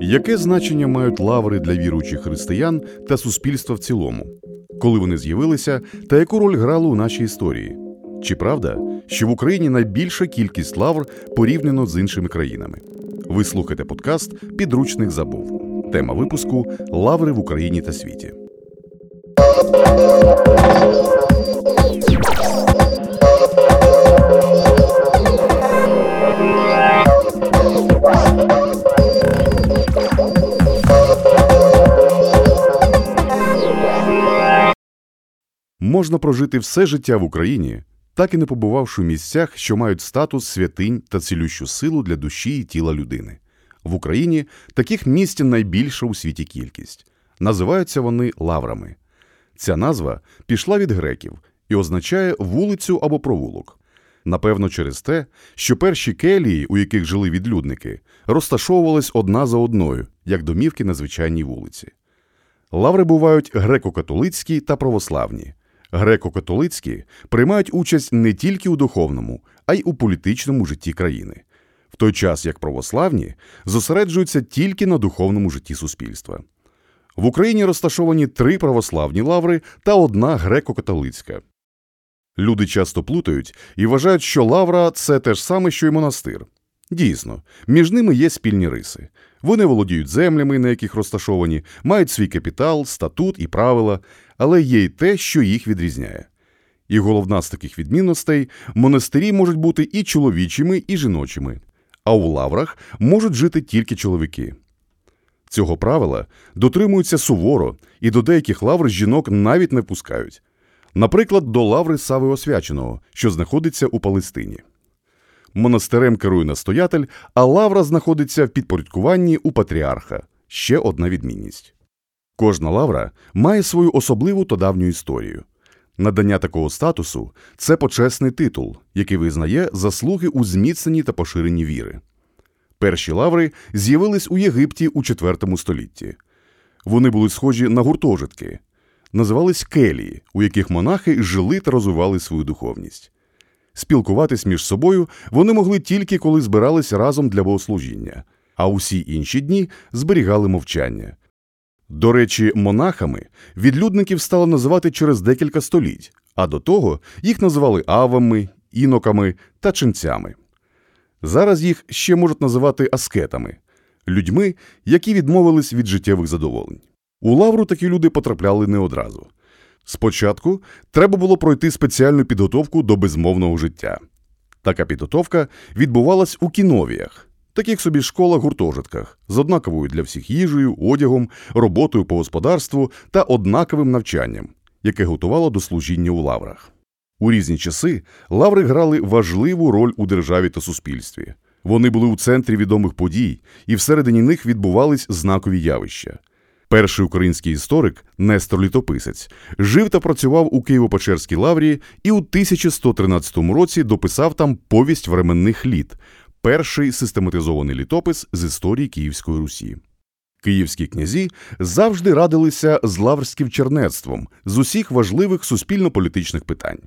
Яке значення мають лаври для віруючих християн та суспільства в цілому? Коли вони з'явилися, та яку роль грали у нашій історії? Чи правда, що в Україні найбільша кількість лавр порівняно з іншими країнами? Ви слухаєте подкаст Підручник забув. Тема випуску Лаври в Україні та світі. Можна прожити все життя в Україні, так і не побувавши в місцях, що мають статус святинь та цілющу силу для душі і тіла людини. В Україні таких місць найбільша у світі кількість. Називаються вони лаврами. Ця назва пішла від греків і означає вулицю або провулок. Напевно, через те, що перші келії, у яких жили відлюдники, розташовувались одна за одною, як домівки на звичайній вулиці. Лаври бувають греко-католицькі та православні. Греко-католицькі приймають участь не тільки у духовному, а й у політичному житті країни, в той час як православні зосереджуються тільки на духовному житті суспільства. В Україні розташовані три православні лаври та одна греко-католицька. Люди часто плутають і вважають, що лавра це те ж саме, що й монастир. Дійсно, між ними є спільні риси. Вони володіють землями, на яких розташовані, мають свій капітал, статут і правила, але є й те, що їх відрізняє. І головна з таких відмінностей монастирі можуть бути і чоловічими, і жіночими, а у лаврах можуть жити тільки чоловіки. Цього правила дотримуються суворо, і до деяких лавр жінок навіть не впускають. Наприклад, до лаври Сави Освяченого, що знаходиться у Палестині. Монастирем керує настоятель, а лавра знаходиться в підпорядкуванні у патріарха ще одна відмінність. Кожна лавра має свою особливу та давню історію. Надання такого статусу це почесний титул, який визнає заслуги у зміцненні та поширенні віри. Перші лаври з'явились у Єгипті у IV столітті. Вони були схожі на гуртожитки, називались келії, у яких монахи жили та розвивали свою духовність. Спілкуватись між собою вони могли тільки коли збирались разом для богослужіння, а усі інші дні зберігали мовчання. До речі, монахами відлюдників стали називати через декілька століть, а до того їх називали авами, іноками та ченцями. Зараз їх ще можуть називати аскетами людьми, які відмовились від життєвих задоволень. У лавру такі люди потрапляли не одразу. Спочатку треба було пройти спеціальну підготовку до безмовного життя. Така підготовка відбувалась у кіновіях, таких собі школах-гуртожитках, з однаковою для всіх їжею, одягом, роботою по господарству та однаковим навчанням, яке готувало до служіння у лаврах. У різні часи лаври грали важливу роль у державі та суспільстві. Вони були у центрі відомих подій, і всередині них відбувались знакові явища. Перший український історик Нестор Літописець жив та працював у Києво-Печерській лаврі і у 1113 році дописав там повість временних літ, перший систематизований літопис з історії Київської Русі. Київські князі завжди радилися з лаврським чернецтвом з усіх важливих суспільно-політичних питань.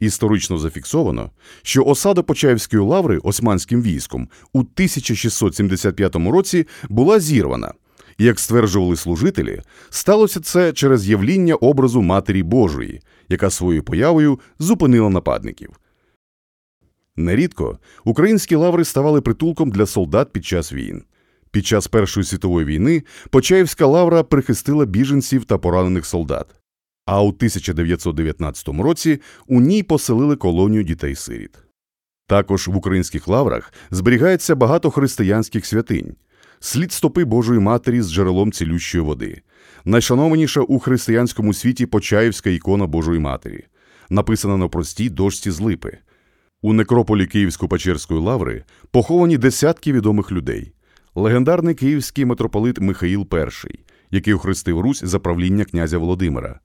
Історично зафіксовано, що осада Почаївської лаври османським військом у 1675 році була зірвана. Як стверджували служителі, сталося це через явління образу Матері Божої, яка своєю появою зупинила нападників. Нерідко українські лаври ставали притулком для солдат під час війн. Під час Першої світової війни Почаївська лавра прихистила біженців та поранених солдат. А у 1919 році у ній поселили колонію дітей-сиріт. Також в українських лаврах зберігається багато християнських святинь слід стопи Божої Матері з джерелом цілющої води, найшанованіша у християнському світі Почаївська ікона Божої Матері, написана на простій дошці з липи. У некрополі Київсько-Печерської лаври поховані десятки відомих людей. Легендарний київський митрополит Михаїл І, який охрестив Русь за правління князя Володимира,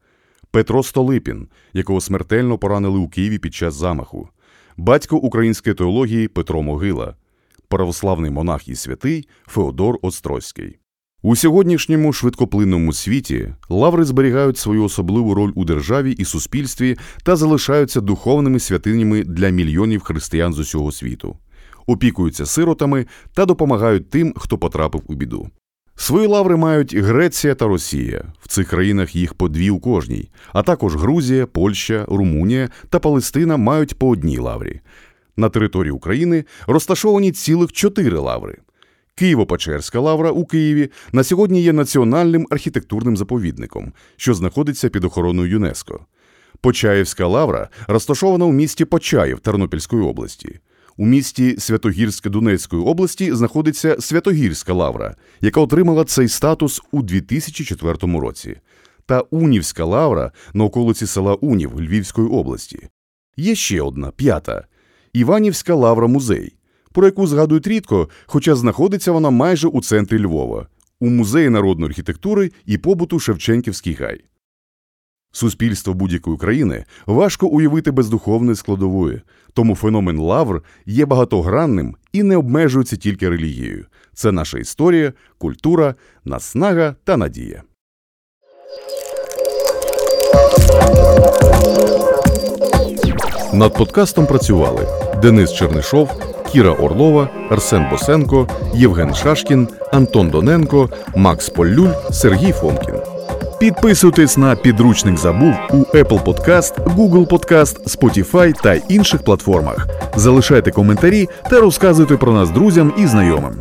Петро Столипін, якого смертельно поранили у Києві під час замаху, батько української теології Петро Могила, православний монах і святий Феодор Острозький. У сьогоднішньому швидкоплинному світі лаври зберігають свою особливу роль у державі і суспільстві та залишаються духовними святинями для мільйонів християн з усього світу. опікуються сиротами та допомагають тим, хто потрапив у біду. Свої лаври мають Греція та Росія. В цих країнах їх по дві у кожній, а також Грузія, Польща, Румунія та Палестина мають по одній лаврі. На території України розташовані цілих чотири лаври. Києво-Печерська лавра у Києві на сьогодні є національним архітектурним заповідником, що знаходиться під охороною ЮНЕСКО. Почаївська лавра розташована у місті Почаїв Тернопільської області. У місті Святогірське Донецької області знаходиться Святогірська лавра, яка отримала цей статус у 2004 році, та Унівська лавра на околиці села Унів Львівської області. Є ще одна п'ята Іванівська лавра музей, про яку згадують рідко, хоча знаходиться вона майже у центрі Львова, у музеї народної архітектури і побуту Шевченківський гай. Суспільство будь-якої країни важко уявити без духовної складової, тому феномен лавр є багатогранним і не обмежується тільки релігією. Це наша історія, культура, наснага та надія. Над подкастом працювали Денис Чернишов, Кіра Орлова, Арсен Босенко, Євген Шашкін, Антон Доненко, Макс Поллюль, Сергій Фомкін. Підписуйтесь на підручник забув у Apple Podcast, Google Podcast, Spotify та інших платформах. Залишайте коментарі та розказуйте про нас друзям і знайомим.